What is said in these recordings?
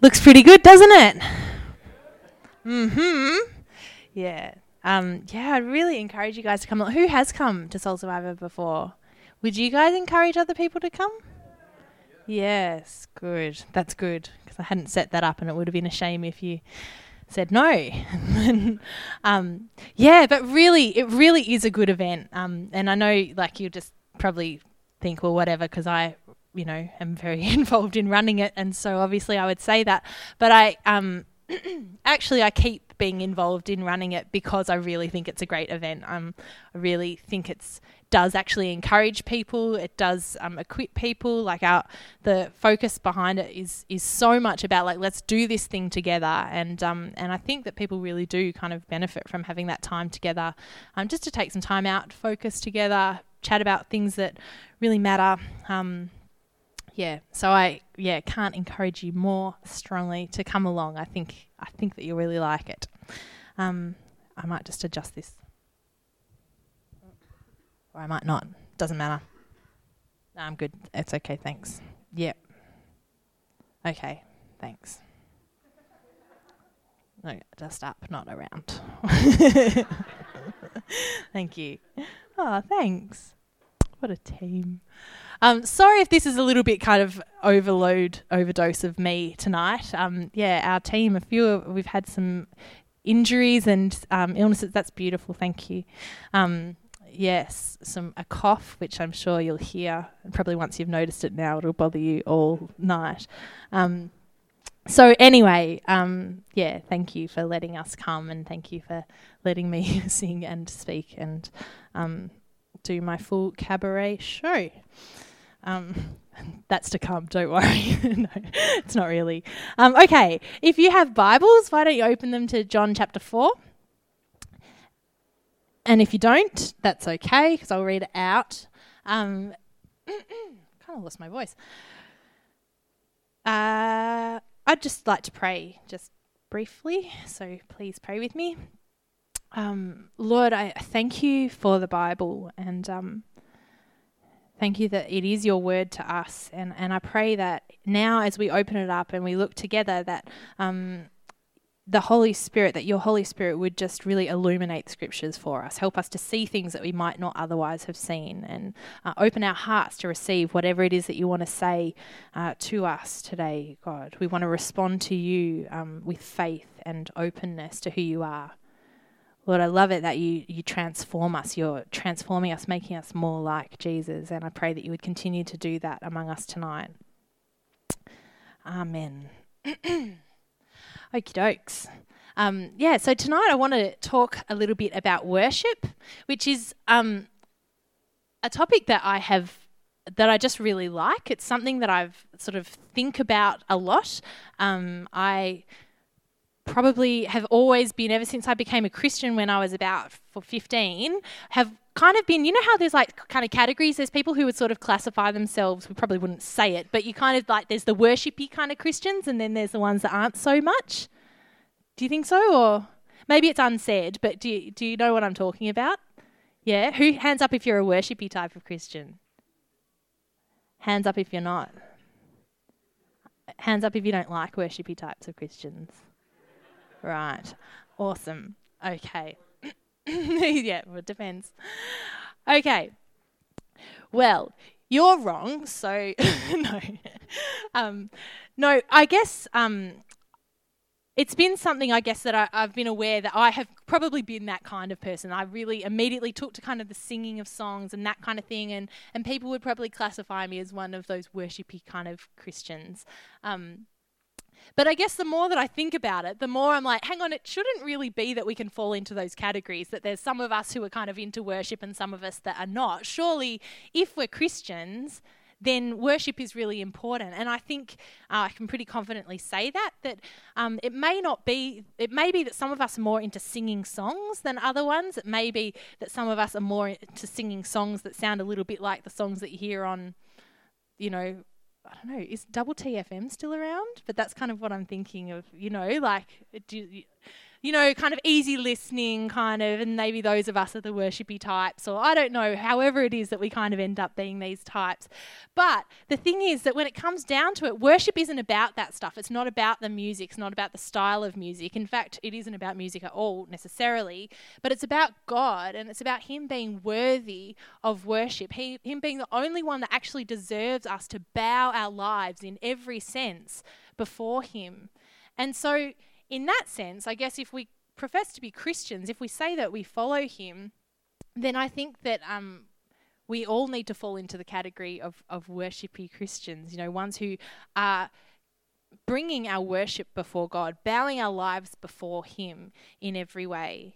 Looks pretty good, doesn't it? Mm-hmm. Yeah. Um, yeah, I'd really encourage you guys to come. Who has come to Soul Survivor before? Would you guys encourage other people to come? Yes, good. That's good because I hadn't set that up, and it would have been a shame if you said no. um, yeah, but really, it really is a good event. Um, and I know, like, you'll just probably think, well, whatever, because I, you know, am very involved in running it, and so obviously I would say that. But I, um, actually, I keep being involved in running it because I really think it's a great event. Um, I really think it's does actually encourage people. It does um, equip people. Like our the focus behind it is is so much about like let's do this thing together. And um, and I think that people really do kind of benefit from having that time together, um, just to take some time out, focus together, chat about things that really matter. Um, yeah, so I yeah can't encourage you more strongly to come along. I think I think that you'll really like it. Um, I might just adjust this, or I might not. Doesn't matter. No, I'm good. It's okay. Thanks. Yep. Okay. Thanks. No, just up, not around. Thank you. Oh, thanks. What a team. Um, sorry if this is a little bit kind of overload, overdose of me tonight. Um, yeah, our team, a few, of, we've had some injuries and um, illnesses. That's beautiful. Thank you. Um, yes, some a cough, which I'm sure you'll hear. Probably once you've noticed it now, it'll bother you all night. Um, so anyway, um, yeah, thank you for letting us come, and thank you for letting me sing and speak and um, do my full cabaret show. Um, that's to come, don't worry. no, it's not really. Um, okay, if you have Bibles, why don't you open them to John chapter 4? And if you don't, that's okay, because I'll read it out. Um, kind of lost my voice. Uh, I'd just like to pray just briefly, so please pray with me. Um, Lord, I thank you for the Bible and um, thank you that it is your word to us. And, and I pray that now, as we open it up and we look together, that um, the Holy Spirit, that your Holy Spirit would just really illuminate scriptures for us, help us to see things that we might not otherwise have seen, and uh, open our hearts to receive whatever it is that you want to say uh, to us today, God. We want to respond to you um, with faith and openness to who you are. Lord, I love it that you, you transform us. You're transforming us, making us more like Jesus. And I pray that you would continue to do that among us tonight. Amen. Okie dokes. Um, yeah, so tonight I want to talk a little bit about worship, which is um, a topic that I have that I just really like. It's something that I've sort of think about a lot. Um, I probably have always been ever since I became a Christian when I was about for 15 have kind of been you know how there's like kind of categories? There's people who would sort of classify themselves we probably wouldn't say it but you kind of like there's the worshipy kind of Christians and then there's the ones that aren't so much. Do you think so or maybe it's unsaid but do you, do you know what I'm talking about? Yeah who hands up if you're a worshipy type of Christian. Hands up if you're not. Hands up if you don't like worshipy types of Christians Right. Awesome. Okay. yeah, it depends. Okay. Well, you're wrong. So no, um, no. I guess um, it's been something I guess that I, have been aware that I have probably been that kind of person. I really immediately took to kind of the singing of songs and that kind of thing, and and people would probably classify me as one of those worshipy kind of Christians. Um, but I guess the more that I think about it, the more I'm like, hang on, it shouldn't really be that we can fall into those categories, that there's some of us who are kind of into worship and some of us that are not. Surely, if we're Christians, then worship is really important. And I think uh, I can pretty confidently say that, that um, it may not be, it may be that some of us are more into singing songs than other ones. It may be that some of us are more into singing songs that sound a little bit like the songs that you hear on, you know, I don't know, is Double TFM still around? But that's kind of what I'm thinking of, you know, like, do, you know, kind of easy listening, kind of, and maybe those of us are the worshipy types, or I don't know, however it is that we kind of end up being these types. But the thing is that when it comes down to it, worship isn't about that stuff. It's not about the music, it's not about the style of music. In fact, it isn't about music at all necessarily, but it's about God and it's about Him being worthy of worship, he, Him being the only one that actually deserves us to bow our lives in every sense before Him. And so, in that sense, I guess if we profess to be Christians, if we say that we follow Him, then I think that um, we all need to fall into the category of, of worshipy Christians, you know, ones who are bringing our worship before God, bowing our lives before Him in every way.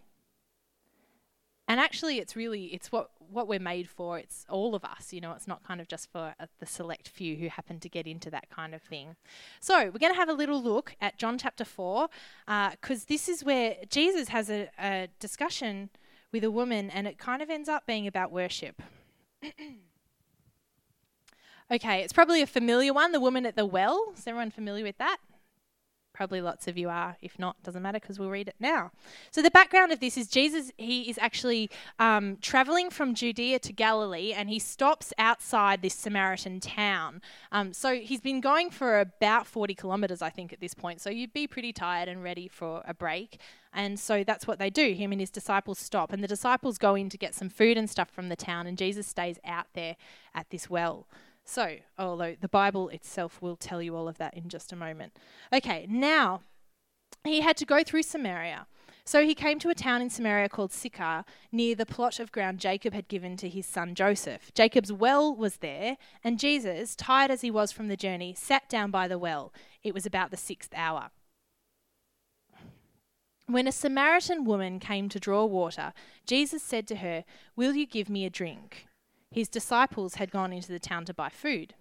And actually, it's really it's what what we're made for. It's all of us, you know. It's not kind of just for uh, the select few who happen to get into that kind of thing. So we're going to have a little look at John chapter four, because uh, this is where Jesus has a, a discussion with a woman, and it kind of ends up being about worship. okay, it's probably a familiar one. The woman at the well. Is everyone familiar with that? Probably lots of you are. If not, doesn't matter because we'll read it now. So the background of this is Jesus. He is actually um, traveling from Judea to Galilee, and he stops outside this Samaritan town. Um, so he's been going for about 40 kilometers, I think, at this point. So you'd be pretty tired and ready for a break. And so that's what they do. Him and his disciples stop, and the disciples go in to get some food and stuff from the town, and Jesus stays out there at this well. So, although the Bible itself will tell you all of that in just a moment. Okay, now he had to go through Samaria. So he came to a town in Samaria called Sychar, near the plot of ground Jacob had given to his son Joseph. Jacob's well was there, and Jesus, tired as he was from the journey, sat down by the well. It was about the sixth hour. When a Samaritan woman came to draw water, Jesus said to her, Will you give me a drink? His disciples had gone into the town to buy food.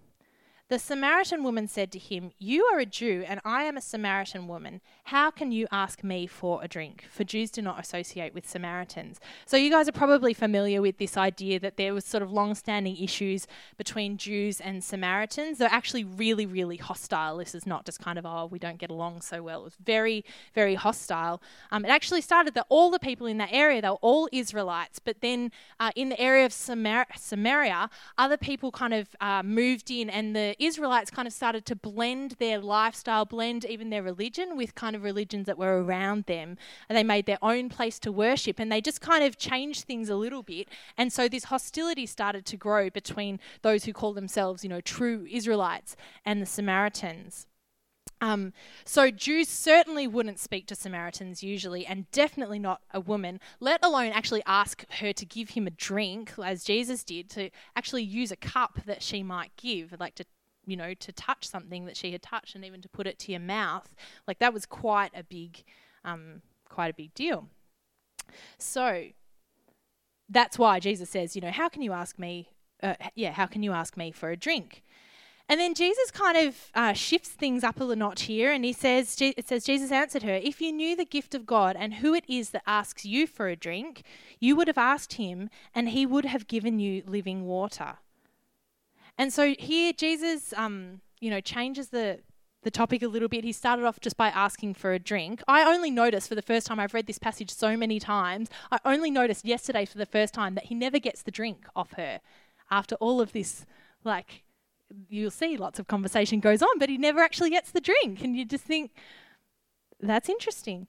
The Samaritan woman said to him, You are a Jew, and I am a Samaritan woman. How can you ask me for a drink? For Jews do not associate with Samaritans. So, you guys are probably familiar with this idea that there was sort of long standing issues between Jews and Samaritans. They're actually really, really hostile. This is not just kind of, oh, we don't get along so well. It was very, very hostile. Um, it actually started that all the people in that area, they were all Israelites, but then uh, in the area of Samar- Samaria, other people kind of uh, moved in and the Israelites kind of started to blend their lifestyle, blend even their religion with kind of religions that were around them. And they made their own place to worship and they just kind of changed things a little bit. And so this hostility started to grow between those who call themselves, you know, true Israelites and the Samaritans. Um, so Jews certainly wouldn't speak to Samaritans usually, and definitely not a woman, let alone actually ask her to give him a drink, as Jesus did, to actually use a cup that she might give, like to you know, to touch something that she had touched and even to put it to your mouth, like that was quite a big, um, quite a big deal. So that's why Jesus says, you know, how can you ask me? Uh, yeah, how can you ask me for a drink? And then Jesus kind of uh, shifts things up a little notch here, and he says, it says, Jesus answered her, If you knew the gift of God and who it is that asks you for a drink, you would have asked him, and he would have given you living water. And so here Jesus, um, you know, changes the the topic a little bit. He started off just by asking for a drink. I only noticed for the first time, I've read this passage so many times, I only noticed yesterday for the first time that he never gets the drink off her. After all of this, like, you'll see lots of conversation goes on, but he never actually gets the drink. And you just think, that's interesting.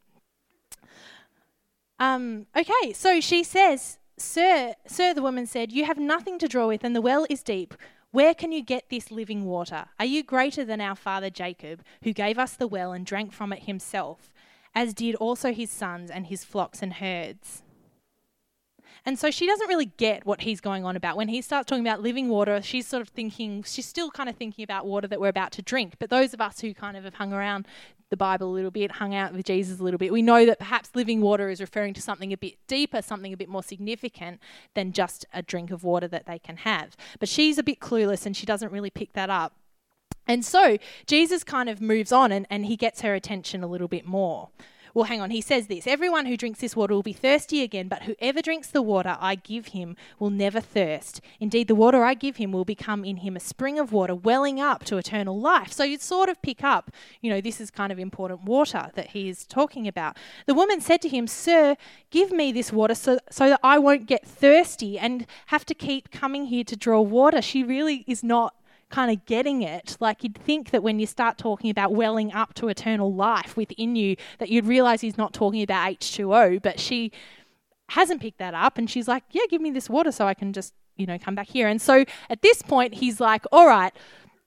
Um, okay, so she says, Sir, sir, the woman said, You have nothing to draw with, and the well is deep. Where can you get this living water? Are you greater than our father Jacob, who gave us the well and drank from it himself, as did also his sons and his flocks and herds? And so she doesn't really get what he's going on about. When he starts talking about living water, she's sort of thinking, she's still kind of thinking about water that we're about to drink. But those of us who kind of have hung around the Bible a little bit, hung out with Jesus a little bit, we know that perhaps living water is referring to something a bit deeper, something a bit more significant than just a drink of water that they can have. But she's a bit clueless and she doesn't really pick that up. And so Jesus kind of moves on and, and he gets her attention a little bit more. Well, hang on, he says this Everyone who drinks this water will be thirsty again, but whoever drinks the water I give him will never thirst. Indeed, the water I give him will become in him a spring of water welling up to eternal life. So you'd sort of pick up, you know, this is kind of important water that he is talking about. The woman said to him, Sir, give me this water so, so that I won't get thirsty and have to keep coming here to draw water. She really is not kind of getting it. Like you'd think that when you start talking about welling up to eternal life within you, that you'd realize he's not talking about H2O, but she hasn't picked that up and she's like, Yeah, give me this water so I can just, you know, come back here. And so at this point, he's like, All right,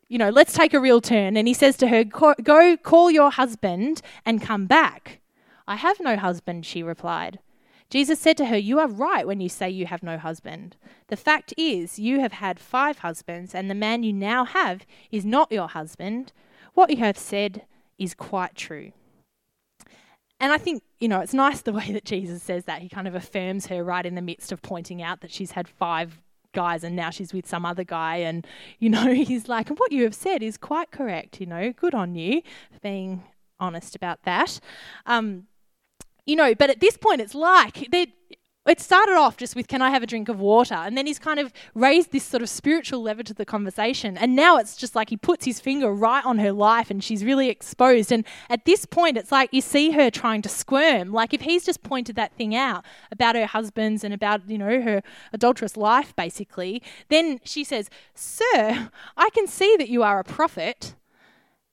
you know, let's take a real turn. And he says to her, Go call your husband and come back. I have no husband, she replied. Jesus said to her, You are right when you say you have no husband. The fact is, you have had five husbands, and the man you now have is not your husband. What you have said is quite true. And I think, you know, it's nice the way that Jesus says that. He kind of affirms her right in the midst of pointing out that she's had five guys and now she's with some other guy. And, you know, he's like, what you have said is quite correct, you know, good on you for being honest about that. Um, you know, but at this point, it's like it started off just with, Can I have a drink of water? And then he's kind of raised this sort of spiritual level to the conversation. And now it's just like he puts his finger right on her life and she's really exposed. And at this point, it's like you see her trying to squirm. Like if he's just pointed that thing out about her husband's and about, you know, her adulterous life, basically, then she says, Sir, I can see that you are a prophet.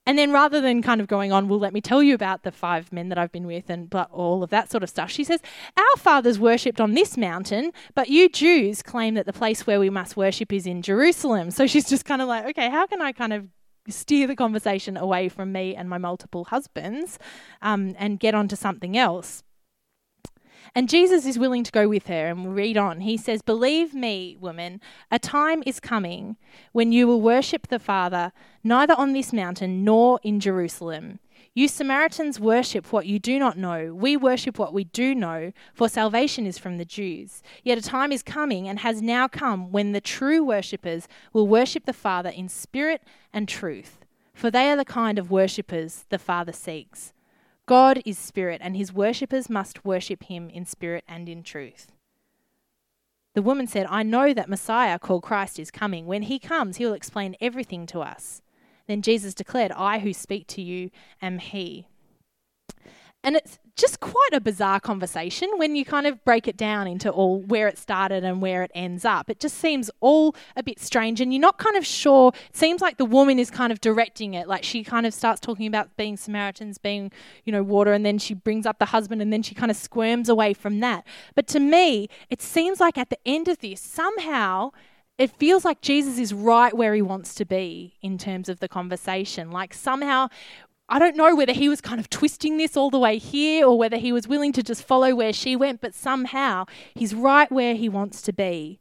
And then rather than kind of going on, well, let me tell you about the five men that I've been with and but all of that sort of stuff, she says, Our fathers worshipped on this mountain, but you Jews claim that the place where we must worship is in Jerusalem. So she's just kind of like, okay, how can I kind of steer the conversation away from me and my multiple husbands um, and get on to something else? And Jesus is willing to go with her. And we read on. He says, Believe me, woman, a time is coming when you will worship the Father neither on this mountain nor in Jerusalem. You Samaritans worship what you do not know. We worship what we do know, for salvation is from the Jews. Yet a time is coming and has now come when the true worshippers will worship the Father in spirit and truth, for they are the kind of worshippers the Father seeks. God is spirit, and his worshippers must worship him in spirit and in truth. The woman said, I know that Messiah, called Christ, is coming. When he comes, he will explain everything to us. Then Jesus declared, I who speak to you am he. And it's just quite a bizarre conversation when you kind of break it down into all where it started and where it ends up. It just seems all a bit strange, and you're not kind of sure. It seems like the woman is kind of directing it. Like she kind of starts talking about being Samaritans, being, you know, water, and then she brings up the husband, and then she kind of squirms away from that. But to me, it seems like at the end of this, somehow it feels like Jesus is right where he wants to be in terms of the conversation. Like somehow I don't know whether he was kind of twisting this all the way here or whether he was willing to just follow where she went, but somehow he's right where he wants to be.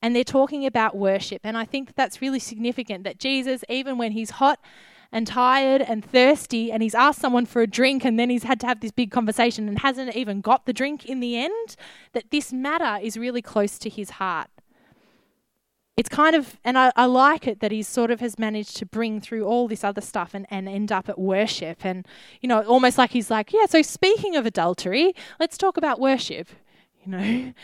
And they're talking about worship. And I think that that's really significant that Jesus, even when he's hot and tired and thirsty and he's asked someone for a drink and then he's had to have this big conversation and hasn't even got the drink in the end, that this matter is really close to his heart it's kind of, and I, I, like it that he sort of has managed to bring through all this other stuff and, and end up at worship. And, you know, almost like he's like, yeah, so speaking of adultery, let's talk about worship, you know.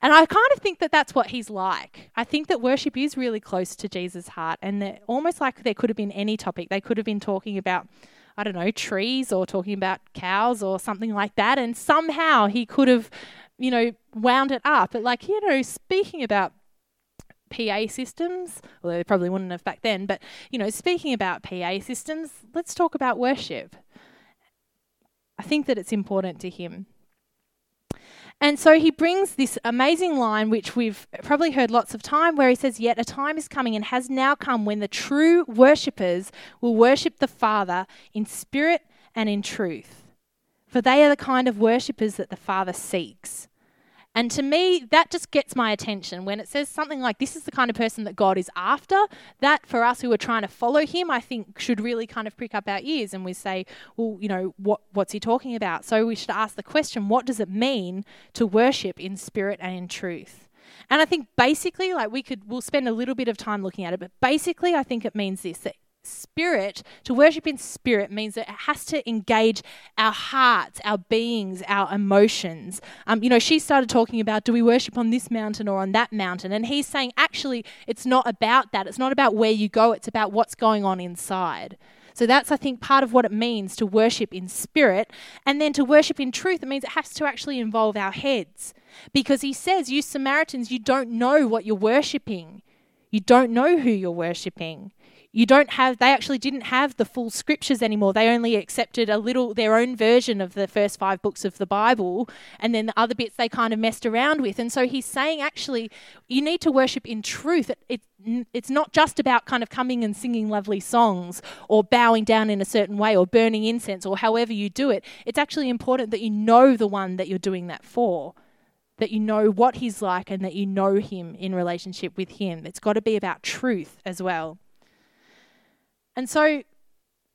And I kind of think that that's what he's like. I think that worship is really close to Jesus' heart, and almost like there could have been any topic. They could have been talking about, I don't know, trees or talking about cows or something like that, and somehow he could have, you know, wound it up. But like, you know, speaking about PA systems, although they probably wouldn't have back then. But, you know, speaking about PA systems, let's talk about worship. I think that it's important to him. And so he brings this amazing line, which we've probably heard lots of time, where he says, Yet a time is coming and has now come when the true worshippers will worship the Father in spirit and in truth. For they are the kind of worshippers that the Father seeks. And to me, that just gets my attention. When it says something like, this is the kind of person that God is after, that for us who are trying to follow him, I think should really kind of prick up our ears and we say, well, you know, what, what's he talking about? So we should ask the question, what does it mean to worship in spirit and in truth? And I think basically, like we could, we'll spend a little bit of time looking at it, but basically, I think it means this that spirit, to worship in spirit means that it has to engage our hearts, our beings, our emotions. Um, you know, she started talking about do we worship on this mountain or on that mountain? And he's saying actually it's not about that. It's not about where you go, it's about what's going on inside. So that's, I think, part of what it means to worship in spirit. And then to worship in truth, it means it has to actually involve our heads. Because he says, You Samaritans, you don't know what you're worshipping. You don't know who you're worshipping you don't have they actually didn't have the full scriptures anymore. They only accepted a little their own version of the first five books of the bible and then the other bits they kind of messed around with. And so he's saying actually you need to worship in truth. It, it, it's not just about kind of coming and singing lovely songs or bowing down in a certain way or burning incense or however you do it. It's actually important that you know the one that you're doing that for that you know what he's like and that you know him in relationship with him. It's got to be about truth as well and so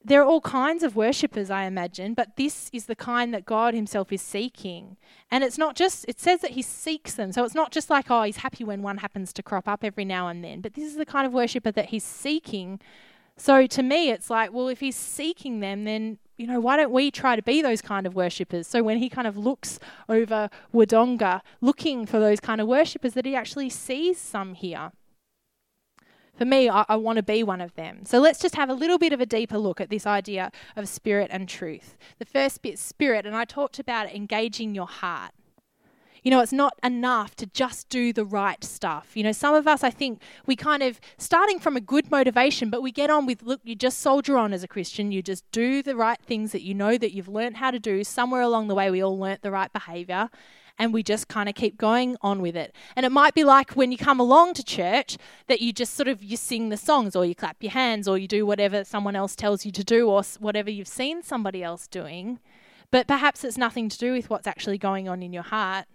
there are all kinds of worshippers, I imagine, but this is the kind that God Himself is seeking. And it's not just, it says that He seeks them. So it's not just like, oh, He's happy when one happens to crop up every now and then, but this is the kind of worshipper that He's seeking. So to me, it's like, well, if He's seeking them, then, you know, why don't we try to be those kind of worshippers? So when He kind of looks over Wodonga, looking for those kind of worshippers, that He actually sees some here. For me, I, I want to be one of them. So let's just have a little bit of a deeper look at this idea of spirit and truth. The first bit, spirit, and I talked about engaging your heart. You know, it's not enough to just do the right stuff. You know, some of us, I think, we kind of starting from a good motivation, but we get on with look, you just soldier on as a Christian. You just do the right things that you know that you've learned how to do. Somewhere along the way, we all learnt the right behavior and we just kind of keep going on with it. And it might be like when you come along to church that you just sort of you sing the songs or you clap your hands or you do whatever someone else tells you to do or whatever you've seen somebody else doing. But perhaps it's nothing to do with what's actually going on in your heart.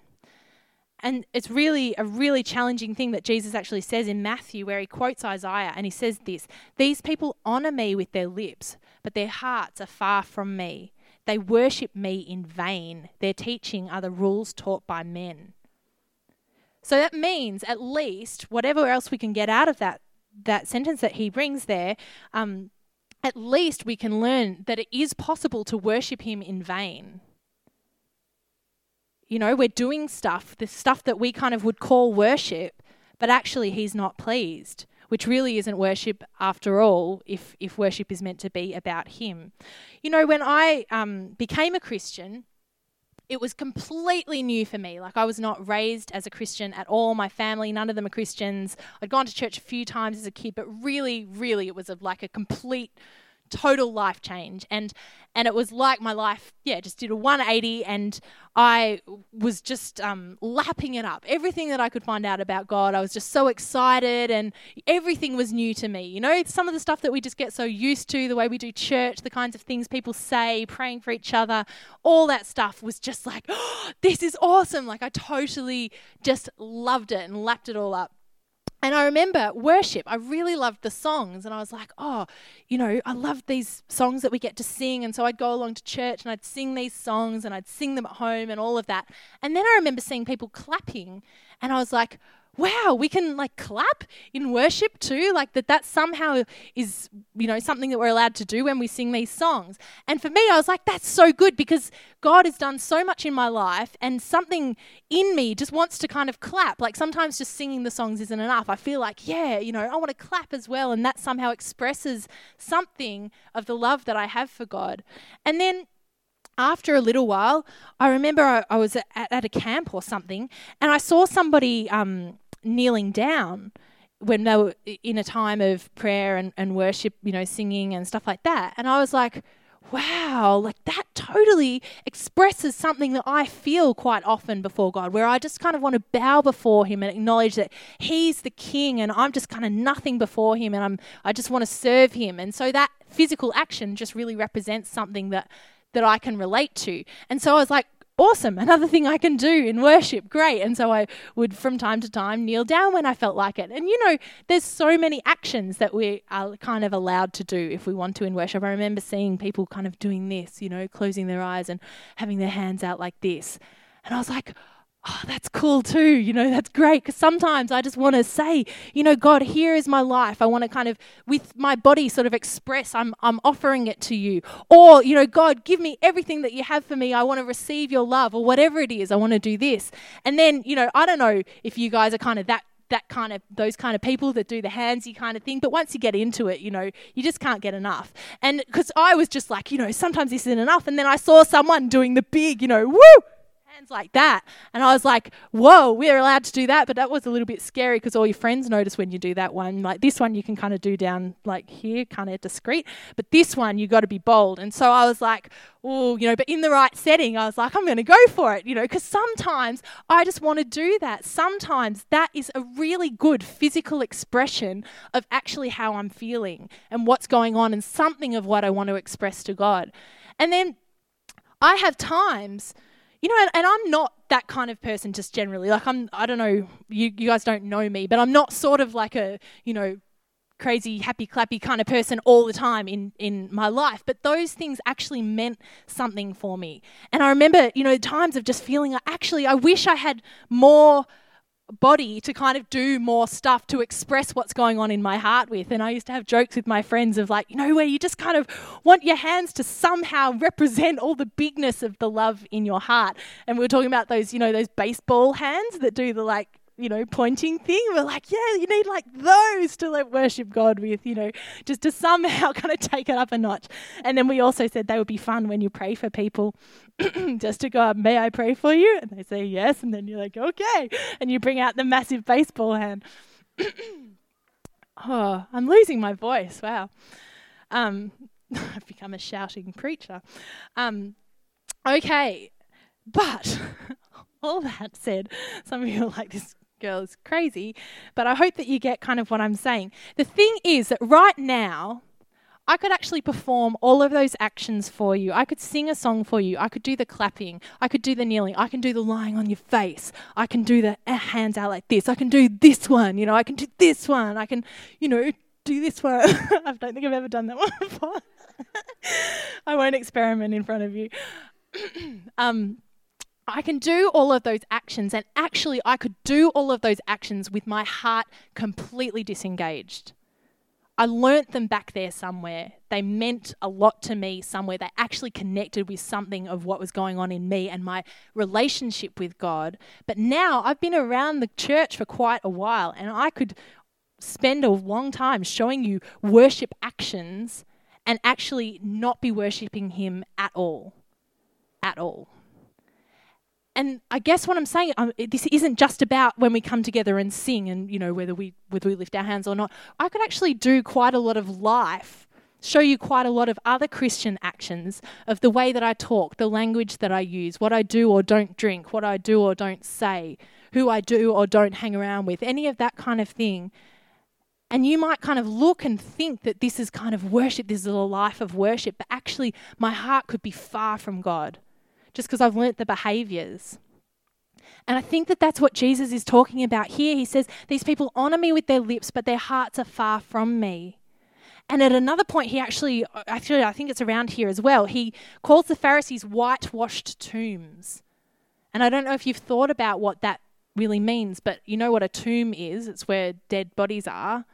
And it's really a really challenging thing that Jesus actually says in Matthew, where he quotes Isaiah and he says this These people honor me with their lips, but their hearts are far from me. They worship me in vain. Their teaching are the rules taught by men. So that means, at least, whatever else we can get out of that, that sentence that he brings there, um, at least we can learn that it is possible to worship him in vain. You know, we're doing stuff, the stuff that we kind of would call worship, but actually he's not pleased which really isn't worship after all, if, if worship is meant to be about Him. You know, when I um, became a Christian, it was completely new for me. Like, I was not raised as a Christian at all. My family, none of them are Christians. I'd gone to church a few times as a kid, but really, really, it was a, like a complete total life change. And and it was like my life yeah just did a 180 and i was just um, lapping it up. Everything that i could find out about god i was just so excited and everything was new to me. You know some of the stuff that we just get so used to the way we do church the kinds of things people say praying for each other all that stuff was just like oh, this is awesome. Like i totally just loved it and lapped it all up and I remember worship. I really loved the songs, and I was like, oh, you know, I love these songs that we get to sing. And so I'd go along to church and I'd sing these songs and I'd sing them at home and all of that. And then I remember seeing people clapping, and I was like, wow, we can like clap in worship too. Like that, that somehow is, you know, something that we're allowed to do when we sing these songs. And for me, I was like, that's so good because God has done so much in my life and something in me just wants to kind of clap. Like sometimes just singing the songs isn't enough. I feel like, yeah, you know, I want to clap as well. And that somehow expresses something of the love that I have for God. And then after a little while, I remember I, I was at, at, a camp or something, and I saw somebody um, kneeling down when they were in a time of prayer and, and worship, you know, singing and stuff like that. And I was like, wow, like that totally expresses something that I feel quite often before God, where I just kind of want to bow before Him and acknowledge that He's the King and I'm just kind of nothing before Him and I'm I just want to serve Him. And so that physical action just really represents something that that I can relate to. And so I was like, awesome, another thing I can do in worship, great. And so I would from time to time kneel down when I felt like it. And you know, there's so many actions that we are kind of allowed to do if we want to in worship. I remember seeing people kind of doing this, you know, closing their eyes and having their hands out like this. And I was like, oh, that's cool too. You know, that's great. Because sometimes I just want to say, you know, God, here is my life. I want to kind of, with my body, sort of express, I'm, I'm offering it to you. Or, you know, God, give me everything that you have for me. I want to receive your love or whatever it is. I want to do this. And then, you know, I don't know if you guys are kind of that that kind of those kind of people that do the handsy kind of thing but once you get into it you know you just can't get enough and because i was just like you know sometimes this isn't enough and then i saw someone doing the big you know woo hands like that. And I was like, whoa, we're allowed to do that. But that was a little bit scary because all your friends notice when you do that one. Like this one, you can kind of do down like here, kind of discreet. But this one, you got to be bold. And so I was like, oh, you know, but in the right setting, I was like, I'm going to go for it, you know, because sometimes I just want to do that. Sometimes that is a really good physical expression of actually how I'm feeling and what's going on and something of what I want to express to God. And then I have times you know, and, I'm not that kind of person just generally. Like I'm, I don't know, you, you guys don't know me, but I'm not sort of like a, you know, crazy, happy, clappy kind of person all the time in, in my life. But those things actually meant something for me. And I remember, you know, times of just feeling, actually, I wish I had more body to kind of do more stuff to express what's going on in my heart with. And I used to have jokes with my friends of like, you know, where you just kind of want your hands to somehow represent all the bigness of the love in your heart. And we were talking about those, you know, those baseball hands that do the like you know, pointing thing. We're like, yeah, you need like those to like worship God with, you know, just to somehow kind of take it up a notch. And then we also said they would be fun when you pray for people, just to go, may I pray for you? And they say yes, and then you're like, okay, and you bring out the massive baseball hand. oh, I'm losing my voice. Wow. Um, I've become a shouting preacher. Um, okay, but all that said, some of you are like, this girl is crazy, but I hope that you get kind of what I'm saying. The thing is that right now, I could actually perform all of those actions for you. I could sing a song for you. I could do the clapping. I could do the kneeling. I can do the lying on your face. I can do the uh, hands out like this. I can do this one. You know, I can do this one. I can, you know, do this one. I don't think I've ever done that one before. I won't experiment in front of you. um, I can do all of those actions, and actually, I could do all of those actions with my heart completely disengaged. I learnt them back there somewhere. They meant a lot to me somewhere. They actually connected with something of what was going on in me and my relationship with God. But now I've been around the church for quite a while, and I could spend a long time showing you worship actions and actually not be worshipping Him at all. At all and I guess what I'm saying, um, this isn't just about when we come together and sing, and you know whether we whether we lift our hands or not. I could actually do quite a lot of life, show you quite a lot of other Christian actions of the way that I talk, the language that I use, what I do or don't drink, what I do or don't say, who I do or don't hang around with, any of that kind of thing. And you might kind of look and think that this is kind of worship, this is a life of worship, but actually, my heart could be far from God just because I've learnt the behaviors. And I think that that's what Jesus is talking about here. He says, These people honor me with their lips, but their hearts are far from me. And at another point, he actually, uh, actually, I think it's around here as well, he calls the Pharisees whitewashed tombs. And I don't know if you've thought about what that really means, but you know what a tomb is it's where dead bodies are.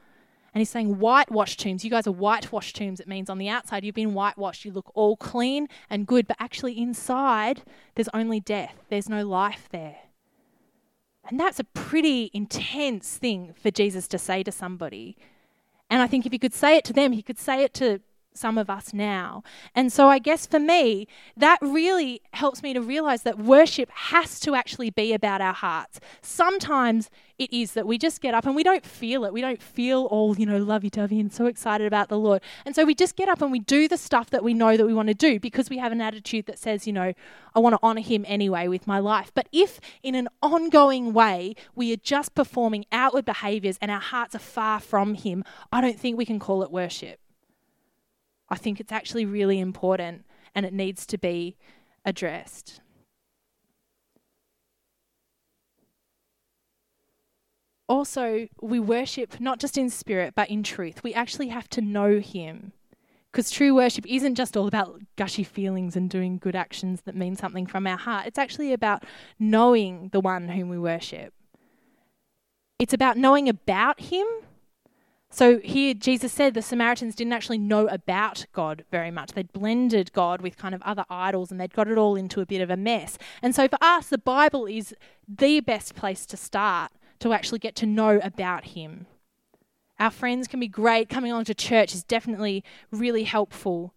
And he's saying whitewashed tombs. You guys are whitewashed tombs. It means on the outside you've been whitewashed. You look all clean and good, but actually inside there's only death. There's no life there. And that's a pretty intense thing for Jesus to say to somebody. And I think if he could say it to them, he could say it to some of us now. And so I guess for me, that really helps me to realize that worship has to actually be about our hearts. Sometimes it is that we just get up and we don't feel it. We don't feel all, you know, lovey dovey and so excited about the Lord. And so we just get up and we do the stuff that we know that we want to do because we have an attitude that says, you know, I want to honor Him anyway with my life. But if in an ongoing way we are just performing outward behaviors and our hearts are far from Him, I don't think we can call it worship. I think it's actually really important and it needs to be addressed. Also, we worship not just in spirit but in truth. We actually have to know Him. Because true worship isn't just all about gushy feelings and doing good actions that mean something from our heart. It's actually about knowing the one whom we worship. It's about knowing about him. So here, Jesus said the Samaritans didn't actually know about God very much. They'd blended God with kind of other idols and they'd got it all into a bit of a mess. And so for us, the Bible is the best place to start to actually get to know about Him. Our friends can be great. Coming along to church is definitely really helpful.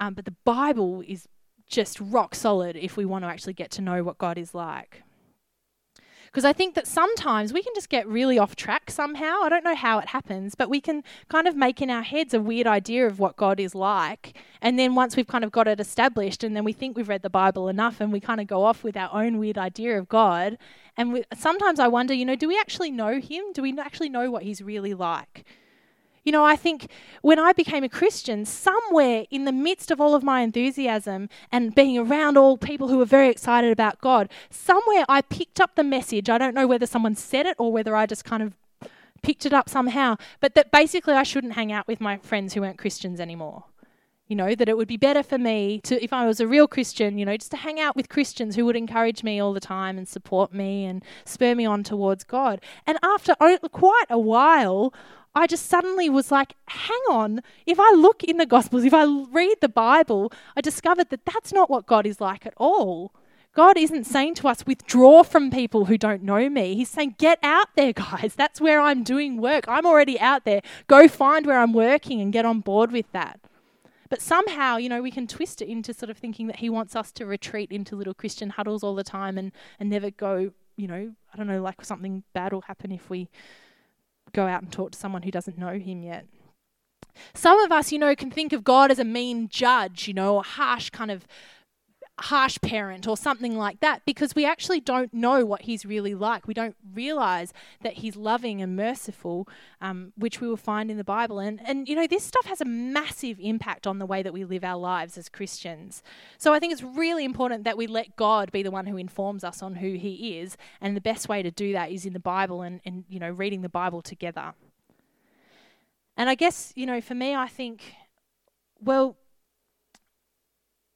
Um, but the Bible is just rock solid if we want to actually get to know what God is like. Because I think that sometimes we can just get really off track somehow. I don't know how it happens, but we can kind of make in our heads a weird idea of what God is like. And then once we've kind of got it established, and then we think we've read the Bible enough, and we kind of go off with our own weird idea of God. And we, sometimes I wonder, you know, do we actually know Him? Do we actually know what He's really like? You know, I think when I became a Christian, somewhere in the midst of all of my enthusiasm and being around all people who were very excited about God, somewhere I picked up the message. I don't know whether someone said it or whether I just kind of picked it up somehow, but that basically I shouldn't hang out with my friends who weren't Christians anymore. You know, that it would be better for me to, if I was a real Christian, you know, just to hang out with Christians who would encourage me all the time and support me and spur me on towards God. And after quite a while, I just suddenly was like, hang on, if I look in the Gospels, if I read the Bible, I discovered that that's not what God is like at all. God isn't saying to us, withdraw from people who don't know me. He's saying, get out there, guys. That's where I'm doing work. I'm already out there. Go find where I'm working and get on board with that. But somehow, you know, we can twist it into sort of thinking that He wants us to retreat into little Christian huddles all the time and, and never go, you know, I don't know, like something bad will happen if we go out and talk to someone who doesn't know him yet. Some of us, you know, can think of God as a mean judge, you know, a harsh kind of harsh parent or something like that because we actually don't know what he's really like. We don't realize that he's loving and merciful, um, which we will find in the Bible. And, and, you know, this stuff has a massive impact on the way that we live our lives as Christians. So I think it's really important that we let God be the one who informs us on who he is. And the best way to do that is in the Bible and, and you know, reading the Bible together. And I guess, you know, for me, I think, well,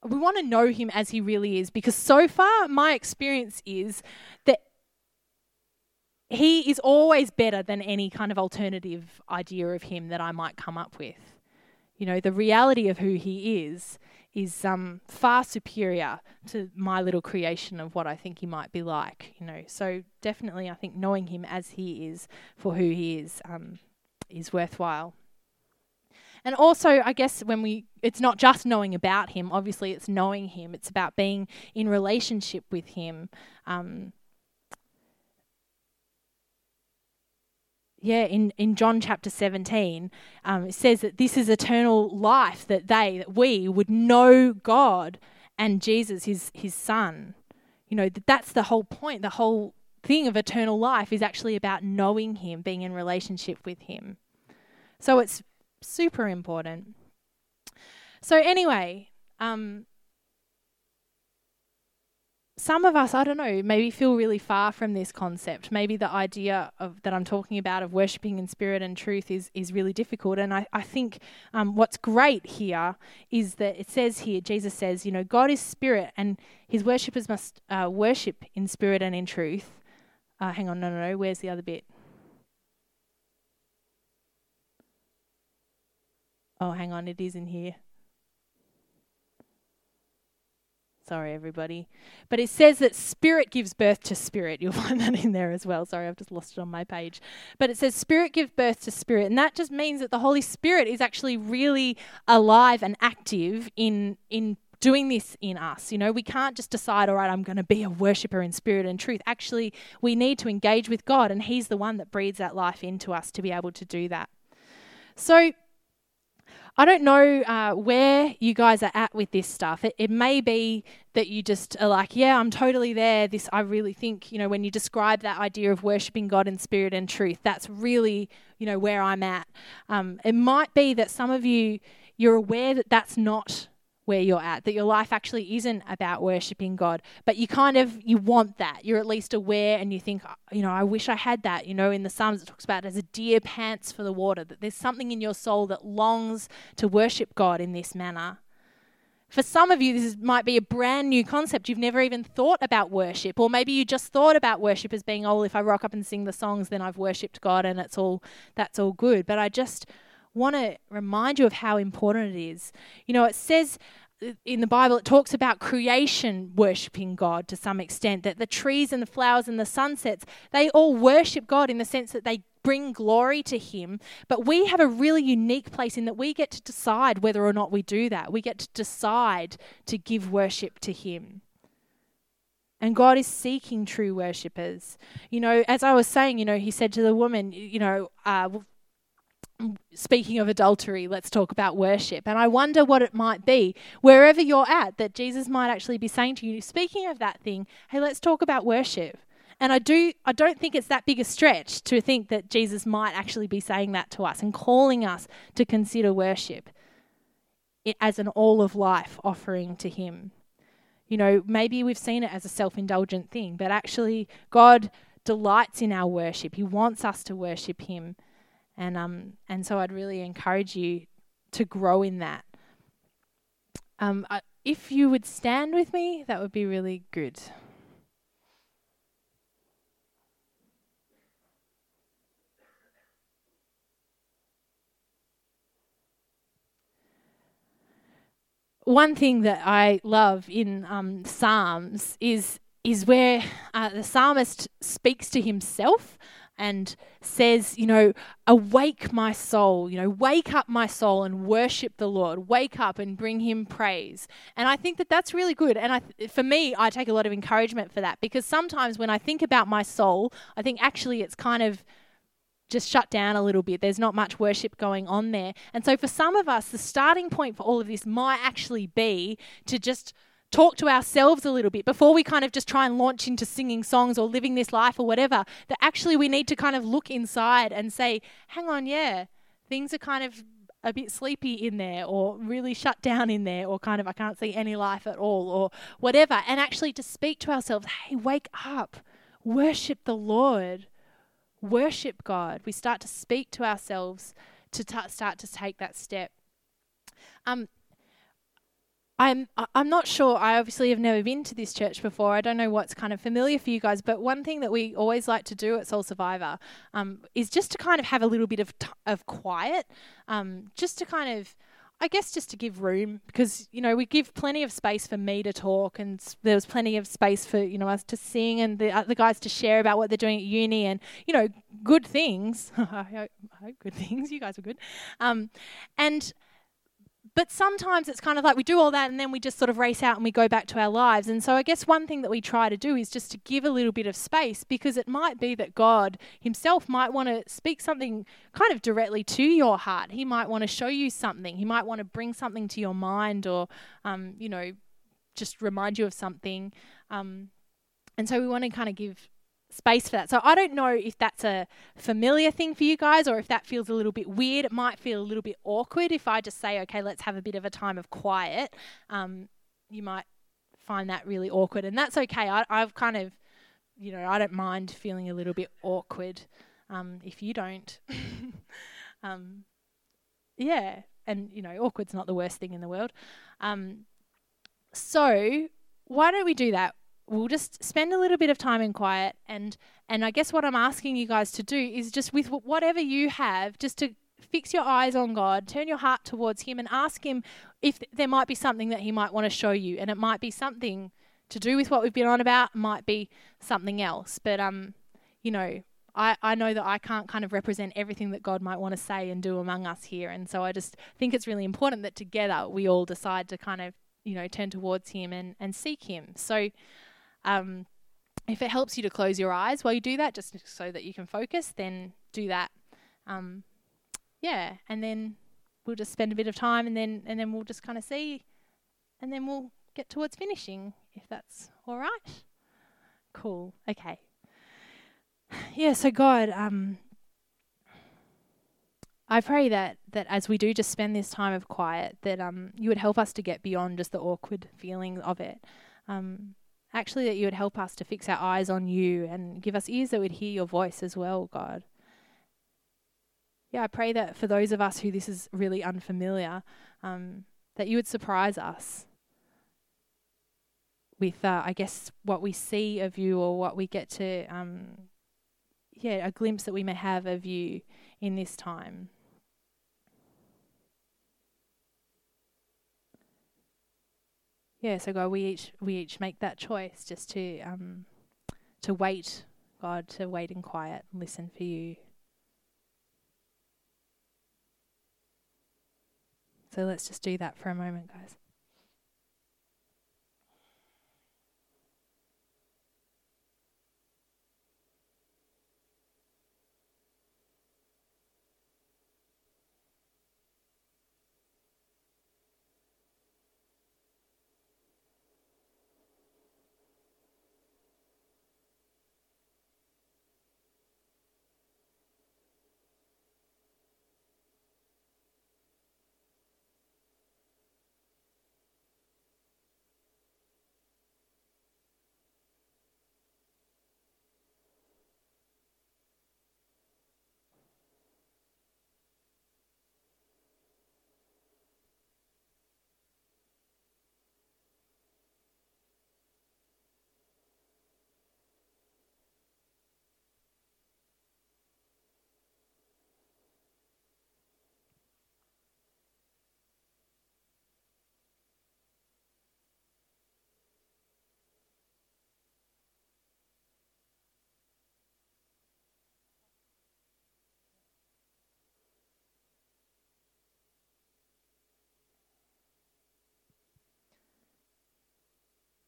we want to know him as he really is because so far my experience is that he is always better than any kind of alternative idea of him that I might come up with. You know, the reality of who he is is um, far superior to my little creation of what I think he might be like. You know, so definitely I think knowing him as he is for who he is um, is worthwhile. And also, I guess when we, it's not just knowing about him, obviously, it's knowing him. It's about being in relationship with him. Um, yeah, in, in John chapter 17, um, it says that this is eternal life, that they, that we would know God and Jesus, his, his son. You know, that that's the whole point. The whole thing of eternal life is actually about knowing him, being in relationship with him. So it's super important. So, anyway, um, some of us, I don't know, maybe feel really far from this concept. Maybe the idea of that I'm talking about of worshipping in spirit and truth is is really difficult. And I, I think um, what's great here is that it says here, Jesus says, you know, God is spirit, and His worshippers must uh, worship in spirit and in truth. Uh, hang on, no, no, no. Where's the other bit? Oh, hang on, it is in here. Sorry, everybody. But it says that spirit gives birth to spirit. You'll find that in there as well. Sorry, I've just lost it on my page. But it says spirit gives birth to spirit. And that just means that the Holy Spirit is actually really alive and active in, in doing this in us. You know, we can't just decide, all right, I'm going to be a worshiper in spirit and truth. Actually, we need to engage with God, and He's the one that breathes that life into us to be able to do that. So, I don't know uh, where you guys are at with this stuff. It, it may be that you just are like, yeah, I'm totally there. This, I really think, you know, when you describe that idea of worshiping God in spirit and truth, that's really, you know, where I'm at. Um, it might be that some of you, you're aware that that's not where you're at that your life actually isn't about worshiping god but you kind of you want that you're at least aware and you think you know i wish i had that you know in the psalms it talks about as a deer pants for the water that there's something in your soul that longs to worship god in this manner for some of you, this is, might be a brand new concept. You've never even thought about worship, or maybe you just thought about worship as being, oh, if I rock up and sing the songs, then I've worshipped God, and it's all that's all good. But I just want to remind you of how important it is. You know, it says in the Bible, it talks about creation worshipping God to some extent, that the trees and the flowers and the sunsets, they all worship God in the sense that they bring glory to Him. But we have a really unique place in that we get to decide whether or not we do that. We get to decide to give worship to Him. And God is seeking true worshippers. You know, as I was saying, you know, He said to the woman, you know, uh, speaking of adultery, let's talk about worship. And I wonder what it might be, wherever you're at, that Jesus might actually be saying to you, speaking of that thing, hey, let's talk about worship. And I do I don't think it's that big a stretch to think that Jesus might actually be saying that to us and calling us to consider worship as an all of life offering to him. You know, maybe we've seen it as a self-indulgent thing, but actually God delights in our worship. He wants us to worship him. And um and so I'd really encourage you to grow in that. Um, I, if you would stand with me, that would be really good. one thing that I love in um, Psalms is is where uh, the psalmist speaks to himself and says, you know, awake my soul, you know, wake up my soul and worship the Lord. Wake up and bring him praise. And I think that that's really good. And I, for me, I take a lot of encouragement for that because sometimes when I think about my soul, I think actually it's kind of just shut down a little bit. There's not much worship going on there. And so, for some of us, the starting point for all of this might actually be to just talk to ourselves a little bit before we kind of just try and launch into singing songs or living this life or whatever. That actually we need to kind of look inside and say, hang on, yeah, things are kind of a bit sleepy in there or really shut down in there or kind of I can't see any life at all or whatever. And actually to speak to ourselves, hey, wake up, worship the Lord worship God. We start to speak to ourselves to t- start to take that step. Um, I'm I'm not sure. I obviously have never been to this church before. I don't know what's kind of familiar for you guys, but one thing that we always like to do at Soul Survivor um, is just to kind of have a little bit of t- of quiet, um, just to kind of I guess just to give room because you know we give plenty of space for me to talk and there was plenty of space for you know us to sing and the other guys to share about what they're doing at uni and you know good things. I, hope, I hope good things. You guys are good, um, and but sometimes it's kind of like we do all that and then we just sort of race out and we go back to our lives. And so I guess one thing that we try to do is just to give a little bit of space because it might be that God Himself might want to speak something kind of directly to your heart. He might want to show you something. He might want to bring something to your mind or, um, you know, just remind you of something. Um, and so we want to kind of give space for that. So I don't know if that's a familiar thing for you guys or if that feels a little bit weird. It might feel a little bit awkward if I just say, okay, let's have a bit of a time of quiet. Um, you might find that really awkward, and that's okay. I, I've kind of, you know, I don't mind feeling a little bit awkward um, if you don't. um, yeah, and you know, awkward's not the worst thing in the world. Um, so why don't we do that? We'll just spend a little bit of time in quiet and and I guess what I'm asking you guys to do is just with whatever you have just to fix your eyes on God, turn your heart towards him and ask him if there might be something that he might want to show you and it might be something to do with what we've been on about, might be something else. But um you know, I, I know that I can't kind of represent everything that God might want to say and do among us here. And so I just think it's really important that together we all decide to kind of, you know, turn towards Him and, and seek Him. So um, if it helps you to close your eyes while you do that, just so that you can focus, then do that. Um, yeah, and then we'll just spend a bit of time, and then and then we'll just kind of see, and then we'll get towards finishing if that's all right. Cool. Okay. Yeah. So God, um, I pray that that as we do just spend this time of quiet, that um you would help us to get beyond just the awkward feeling of it. Um, actually, that you would help us to fix our eyes on you and give us ears that would hear your voice as well, God. Yeah, I pray that for those of us who this is really unfamiliar, um, that you would surprise us with, uh, I guess, what we see of you or what we get to, um, yeah, a glimpse that we may have of you in this time. Yeah, so God, we each we each make that choice just to um to wait, God, to wait in quiet and listen for you. So let's just do that for a moment, guys.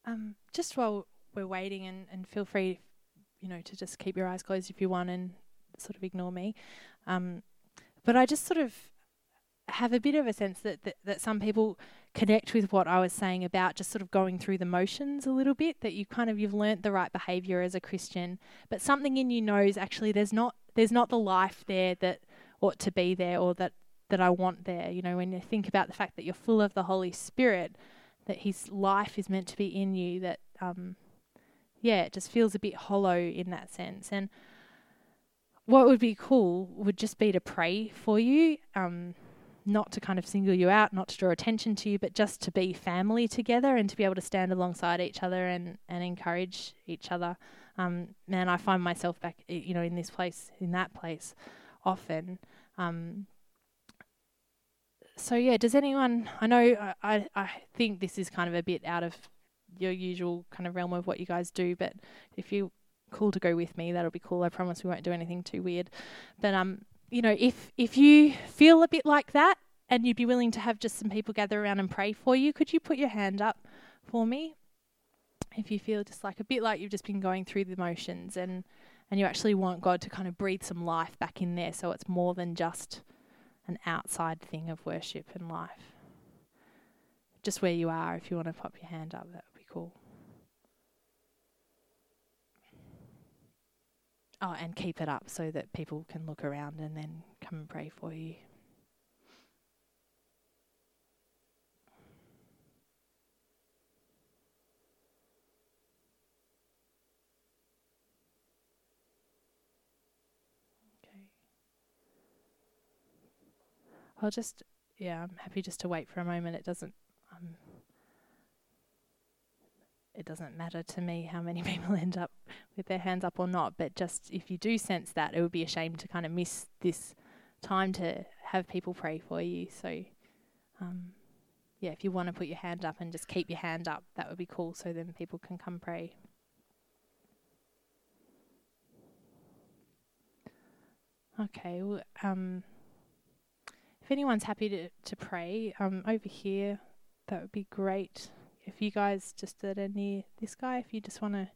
Um, just while we're waiting, and, and feel free, you know, to just keep your eyes closed if you want and sort of ignore me. Um, but I just sort of have a bit of a sense that, that, that some people connect with what I was saying about just sort of going through the motions a little bit, that you kind of you've learnt the right behaviour as a Christian, but something in you knows actually there's not there's not the life there that ought to be there or that that I want there. You know, when you think about the fact that you're full of the Holy Spirit, that his life is meant to be in you that um yeah it just feels a bit hollow in that sense. And what would be cool would just be to pray for you um not to kind of single you out not to draw attention to you but just to be family together and to be able to stand alongside each other and and encourage each other. Um man i find myself back you know in this place in that place often. Um so yeah, does anyone? I know I I think this is kind of a bit out of your usual kind of realm of what you guys do, but if you cool to go with me, that'll be cool. I promise we won't do anything too weird. But um, you know, if if you feel a bit like that and you'd be willing to have just some people gather around and pray for you, could you put your hand up for me? If you feel just like a bit like you've just been going through the motions and and you actually want God to kind of breathe some life back in there so it's more than just an outside thing of worship and life. Just where you are, if you want to pop your hand up, that would be cool. Oh, and keep it up so that people can look around and then come and pray for you. I'll just, yeah, I'm happy just to wait for a moment. It doesn't, um, it doesn't matter to me how many people end up with their hands up or not. But just if you do sense that, it would be a shame to kind of miss this time to have people pray for you. So, um, yeah, if you want to put your hand up and just keep your hand up, that would be cool. So then people can come pray. Okay. Well, um, if anyone's happy to, to pray um, over here, that would be great. If you guys just that are near this guy, if you just want to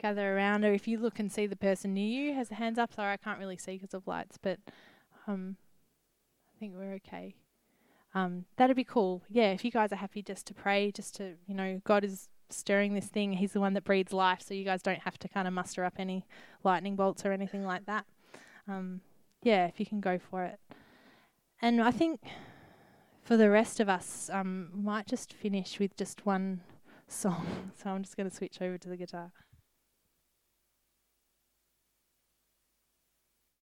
gather around, or if you look and see the person near you has the hands up. Sorry, I can't really see because of lights, but um, I think we're okay. Um, that'd be cool. Yeah, if you guys are happy just to pray, just to you know, God is stirring this thing. He's the one that breathes life, so you guys don't have to kind of muster up any lightning bolts or anything like that. Um, yeah, if you can go for it. And I think for the rest of us, um, might just finish with just one song. So I'm just going to switch over to the guitar.